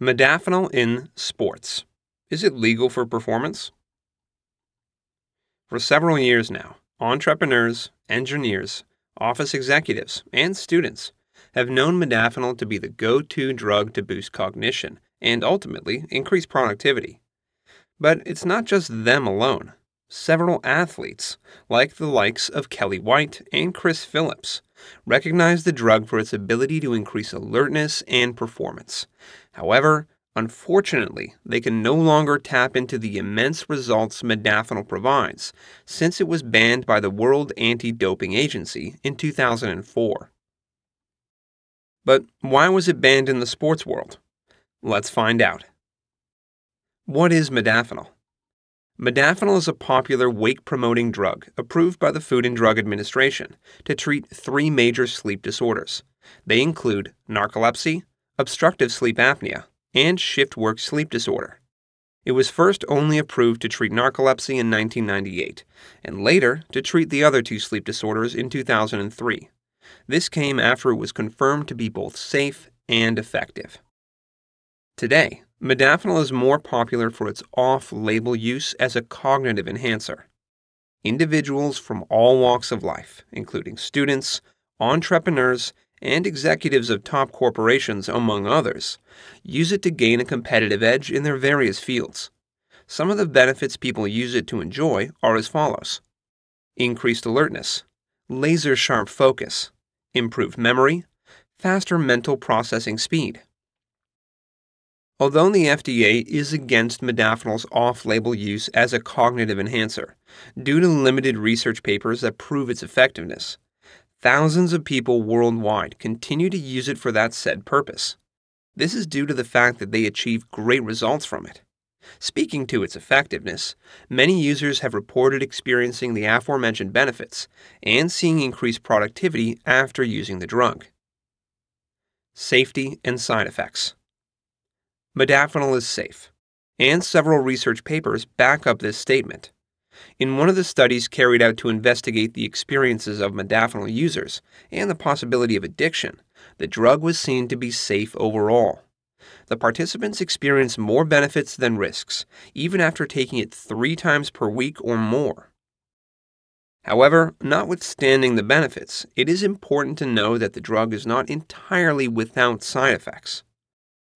Modafinil in sports. Is it legal for performance? For several years now, entrepreneurs, engineers, office executives, and students have known modafinil to be the go to drug to boost cognition and ultimately increase productivity. But it's not just them alone. Several athletes, like the likes of Kelli White and Chris Phillips, recognize the drug for its ability to increase alertness and performance. However, unfortunately, they can no longer tap into the immense results modafinil provides since it was banned by the World Anti Doping Agency in 2004. But why was it banned in the sports world? Let's find out. What is modafinil? Modafinil is a popular wake promoting drug approved by the Food and Drug Administration to treat three major sleep disorders. They include narcolepsy, obstructive sleep apnea, and shift work sleep disorder. It was first only approved to treat narcolepsy in 1998, and later to treat the other two sleep disorders in 2003. This came after it was confirmed to be both safe and effective. Today, Modafinil is more popular for its off label use as a cognitive enhancer. Individuals from all walks of life, including students, entrepreneurs, and executives of top corporations, among others, use it to gain a competitive edge in their various fields. Some of the benefits people use it to enjoy are as follows increased alertness, laser sharp focus, improved memory, faster mental processing speed. Although the FDA is against modafinil's off label use as a cognitive enhancer, due to limited research papers that prove its effectiveness, thousands of people worldwide continue to use it for that said purpose. This is due to the fact that they achieve great results from it. Speaking to its effectiveness, many users have reported experiencing the aforementioned benefits and seeing increased productivity after using the drug. Safety and side effects. Modafinil is safe, and several research papers back up this statement. In one of the studies carried out to investigate the experiences of modafinil users and the possibility of addiction, the drug was seen to be safe overall. The participants experienced more benefits than risks, even after taking it three times per week or more. However, notwithstanding the benefits, it is important to know that the drug is not entirely without side effects.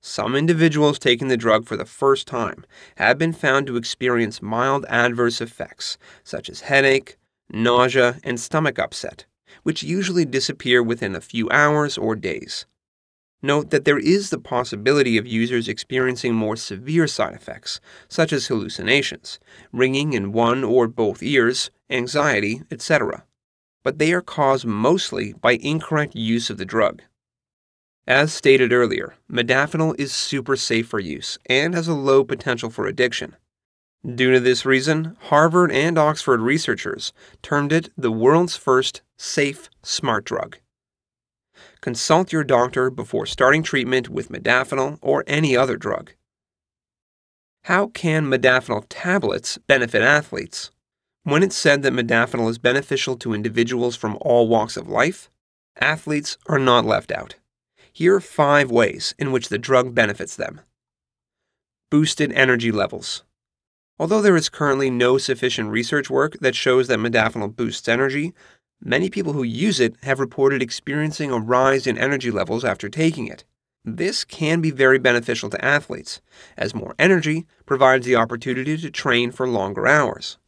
Some individuals taking the drug for the first time have been found to experience mild adverse effects, such as headache, nausea, and stomach upset, which usually disappear within a few hours or days. Note that there is the possibility of users experiencing more severe side effects, such as hallucinations, ringing in one or both ears, anxiety, etc. But they are caused mostly by incorrect use of the drug. As stated earlier, modafinil is super safe for use and has a low potential for addiction. Due to this reason, Harvard and Oxford researchers termed it the world's first safe smart drug. Consult your doctor before starting treatment with modafinil or any other drug. How can modafinil tablets benefit athletes? When it's said that modafinil is beneficial to individuals from all walks of life, athletes are not left out. Here are five ways in which the drug benefits them. Boosted energy levels. Although there is currently no sufficient research work that shows that modafinil boosts energy, many people who use it have reported experiencing a rise in energy levels after taking it. This can be very beneficial to athletes, as more energy provides the opportunity to train for longer hours.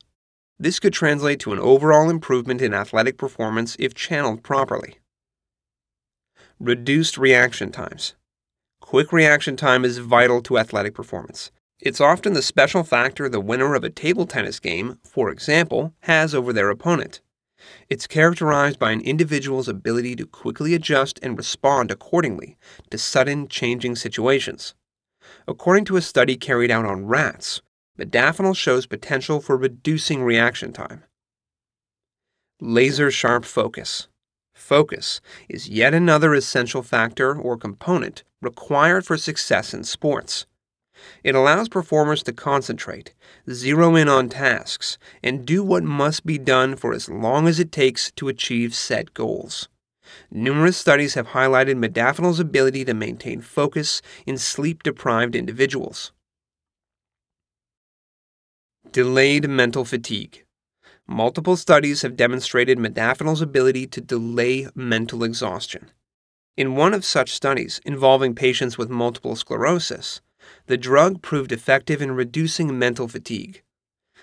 This could translate to an overall improvement in athletic performance if channeled properly. Reduced reaction times. Quick reaction time is vital to athletic performance. It's often the special factor the winner of a table tennis game, for example, has over their opponent. It's characterized by an individual's ability to quickly adjust and respond accordingly to sudden changing situations. According to a study carried out on rats, modafinil shows potential for reducing reaction time. Laser sharp focus. Focus is yet another essential factor or component required for success in sports. It allows performers to concentrate, zero in on tasks, and do what must be done for as long as it takes to achieve set goals. Numerous studies have highlighted modafinil's ability to maintain focus in sleep deprived individuals. Delayed mental fatigue. Multiple studies have demonstrated modafinil's ability to delay mental exhaustion. In one of such studies involving patients with multiple sclerosis, the drug proved effective in reducing mental fatigue.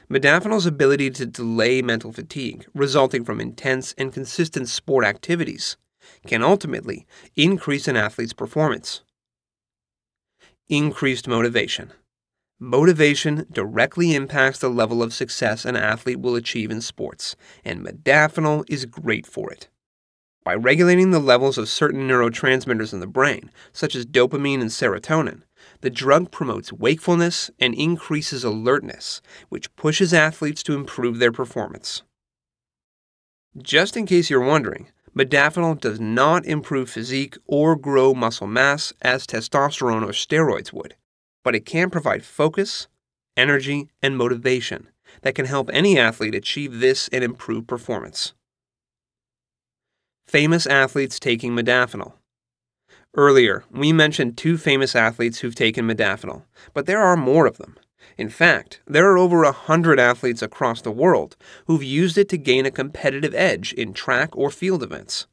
Modafinil's ability to delay mental fatigue resulting from intense and consistent sport activities can ultimately increase an athlete's performance. Increased motivation. Motivation directly impacts the level of success an athlete will achieve in sports, and modafinil is great for it. By regulating the levels of certain neurotransmitters in the brain, such as dopamine and serotonin, the drug promotes wakefulness and increases alertness, which pushes athletes to improve their performance. Just in case you're wondering, modafinil does not improve physique or grow muscle mass as testosterone or steroids would but it can provide focus, energy, and motivation that can help any athlete achieve this and improve performance. Famous athletes taking modafinil. Earlier, we mentioned two famous athletes who've taken modafinil, but there are more of them. In fact, there are over a hundred athletes across the world who've used it to gain a competitive edge in track or field events.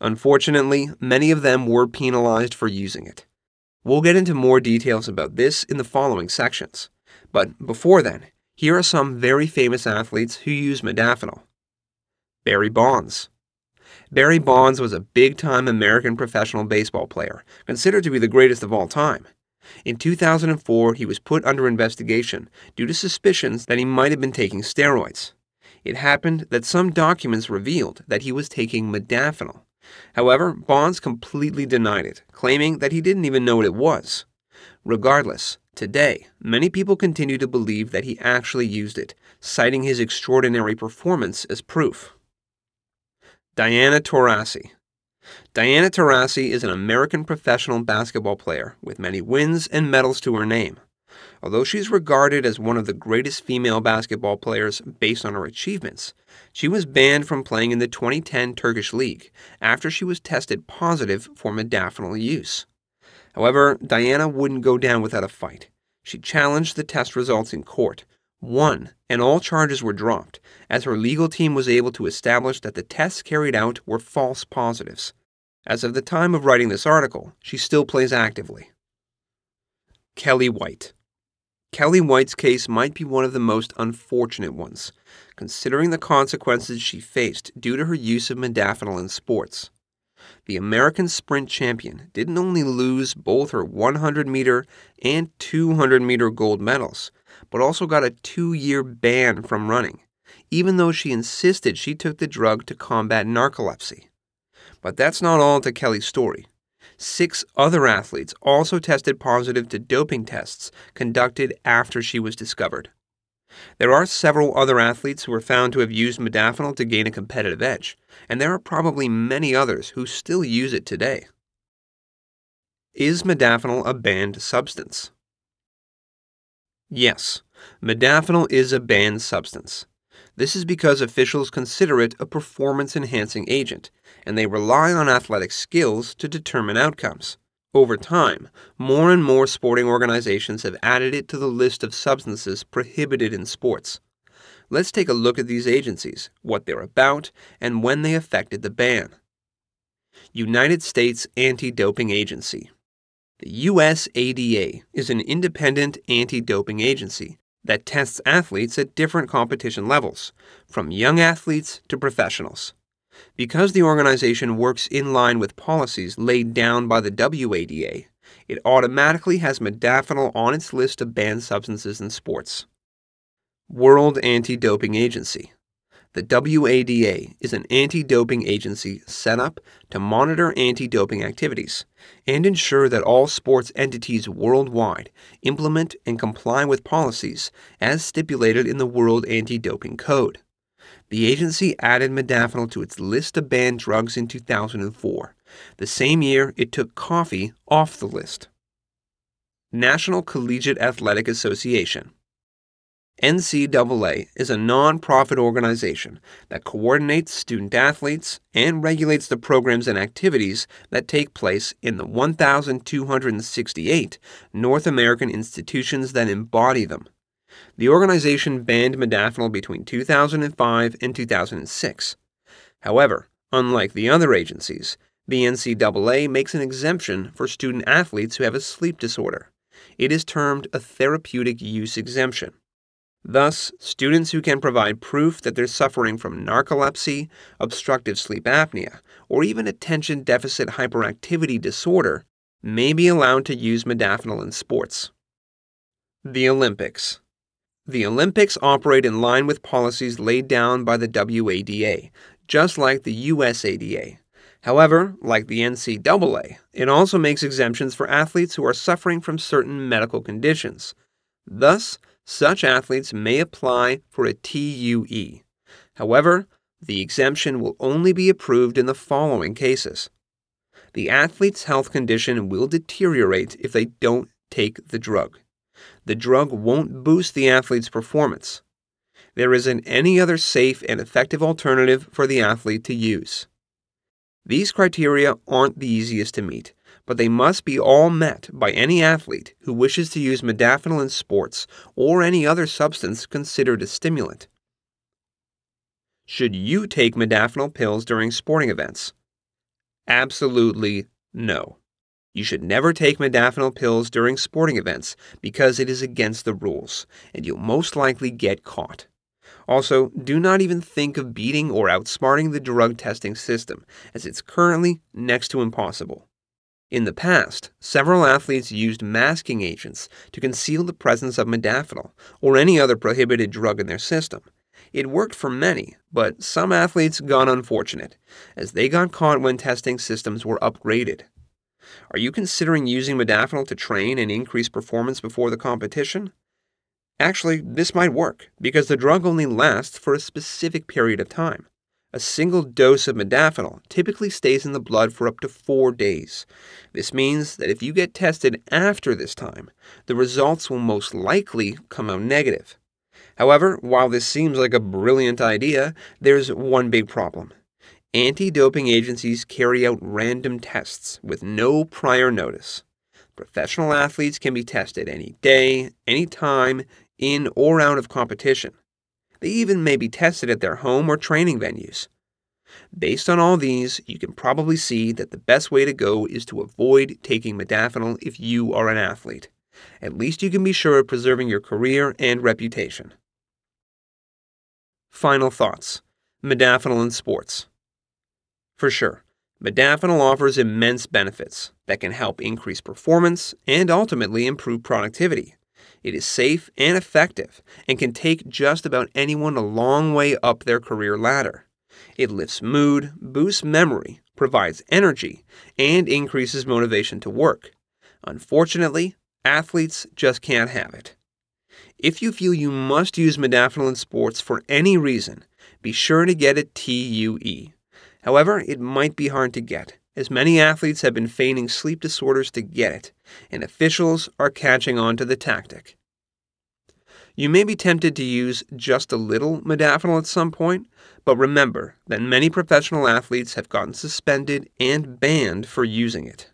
Unfortunately, many of them were penalized for using it. We'll get into more details about this in the following sections. But before then, here are some very famous athletes who use modafinil. Barry Bonds. Barry Bonds was a big time American professional baseball player, considered to be the greatest of all time. In 2004, he was put under investigation due to suspicions that he might have been taking steroids. It happened that some documents revealed that he was taking modafinil, However, Bonds completely denied it, claiming that he didn't even know what it was. Regardless, today, many people continue to believe that he actually used it, citing his extraordinary performance as proof. Diana Taurasi Diana Taurasi is an American professional basketball player with many wins and medals to her name. Although she's regarded as one of the greatest female basketball players based on her achievements, she was banned from playing in the 2010 Turkish League after she was tested positive for modafinil use. However, Diana wouldn't go down without a fight. She challenged the test results in court, won, and all charges were dropped, as her legal team was able to establish that the tests carried out were false positives. As of the time of writing this article, she still plays actively. Kelli White Kelli White's case might be one of the most unfortunate ones, considering the consequences she faced due to her use of modafinil in sports. The American sprint champion didn't only lose both her 100 meter and 200 meter gold medals, but also got a two year ban from running, even though she insisted she took the drug to combat narcolepsy. But that's not all to Kelli's story six other athletes also tested positive to doping tests conducted after she was discovered. There are several other athletes who were found to have used modafinil to gain a competitive edge, and there are probably many others who still use it today. Is modafinil a banned substance? Yes, modafinil is a banned substance. This is because officials consider it a performance enhancing agent, and they rely on athletic skills to determine outcomes. Over time, more and more sporting organizations have added it to the list of substances prohibited in sports. Let's take a look at these agencies, what they're about, and when they affected the ban. United States Anti Doping Agency. The USADA is an independent anti doping agency that tests athletes at different competition levels, from young athletes to professionals. Because the organization works in line with policies laid down by the WADA, it automatically has modafinil on its list of banned substances in sports. World Anti Doping Agency the WADA is an anti doping agency set up to monitor anti doping activities and ensure that all sports entities worldwide implement and comply with policies as stipulated in the World Anti Doping Code. The agency added modafinil to its list of banned drugs in 2004, the same year it took coffee off the list. National Collegiate Athletic Association NCAA is a non-profit organization that coordinates student athletes and regulates the programs and activities that take place in the 1,268 North American institutions that embody them. The organization banned modafinil between 2005 and 2006. However, unlike the other agencies, the NCAA makes an exemption for student athletes who have a sleep disorder. It is termed a therapeutic use exemption. Thus, students who can provide proof that they're suffering from narcolepsy, obstructive sleep apnea, or even attention deficit hyperactivity disorder may be allowed to use modafinil in sports. The Olympics. The Olympics operate in line with policies laid down by the WADA, just like the USADA. However, like the NCAA, it also makes exemptions for athletes who are suffering from certain medical conditions. Thus, such athletes may apply for a TUE. However, the exemption will only be approved in the following cases. The athlete's health condition will deteriorate if they don't take the drug. The drug won't boost the athlete's performance. There isn't any other safe and effective alternative for the athlete to use. These criteria aren't the easiest to meet, but they must be all met by any athlete who wishes to use modafinil in sports or any other substance considered a stimulant. Should you take modafinil pills during sporting events? Absolutely no. You should never take modafinil pills during sporting events because it is against the rules, and you'll most likely get caught. Also, do not even think of beating or outsmarting the drug testing system, as it's currently next to impossible. In the past, several athletes used masking agents to conceal the presence of modafinil or any other prohibited drug in their system. It worked for many, but some athletes got unfortunate, as they got caught when testing systems were upgraded. Are you considering using modafinil to train and increase performance before the competition? Actually, this might work because the drug only lasts for a specific period of time. A single dose of modafinil typically stays in the blood for up to four days. This means that if you get tested after this time, the results will most likely come out negative. However, while this seems like a brilliant idea, there's one big problem. Anti doping agencies carry out random tests with no prior notice. Professional athletes can be tested any day, any time, in or out of competition. They even may be tested at their home or training venues. Based on all these, you can probably see that the best way to go is to avoid taking modafinil if you are an athlete. At least you can be sure of preserving your career and reputation. Final thoughts Modafinil in sports. For sure, modafinil offers immense benefits that can help increase performance and ultimately improve productivity. It is safe and effective and can take just about anyone a long way up their career ladder. It lifts mood, boosts memory, provides energy, and increases motivation to work. Unfortunately, athletes just can't have it. If you feel you must use modafinil in sports for any reason, be sure to get a TUE. However, it might be hard to get, as many athletes have been feigning sleep disorders to get it, and officials are catching on to the tactic. You may be tempted to use just a little modafinil at some point, but remember that many professional athletes have gotten suspended and banned for using it.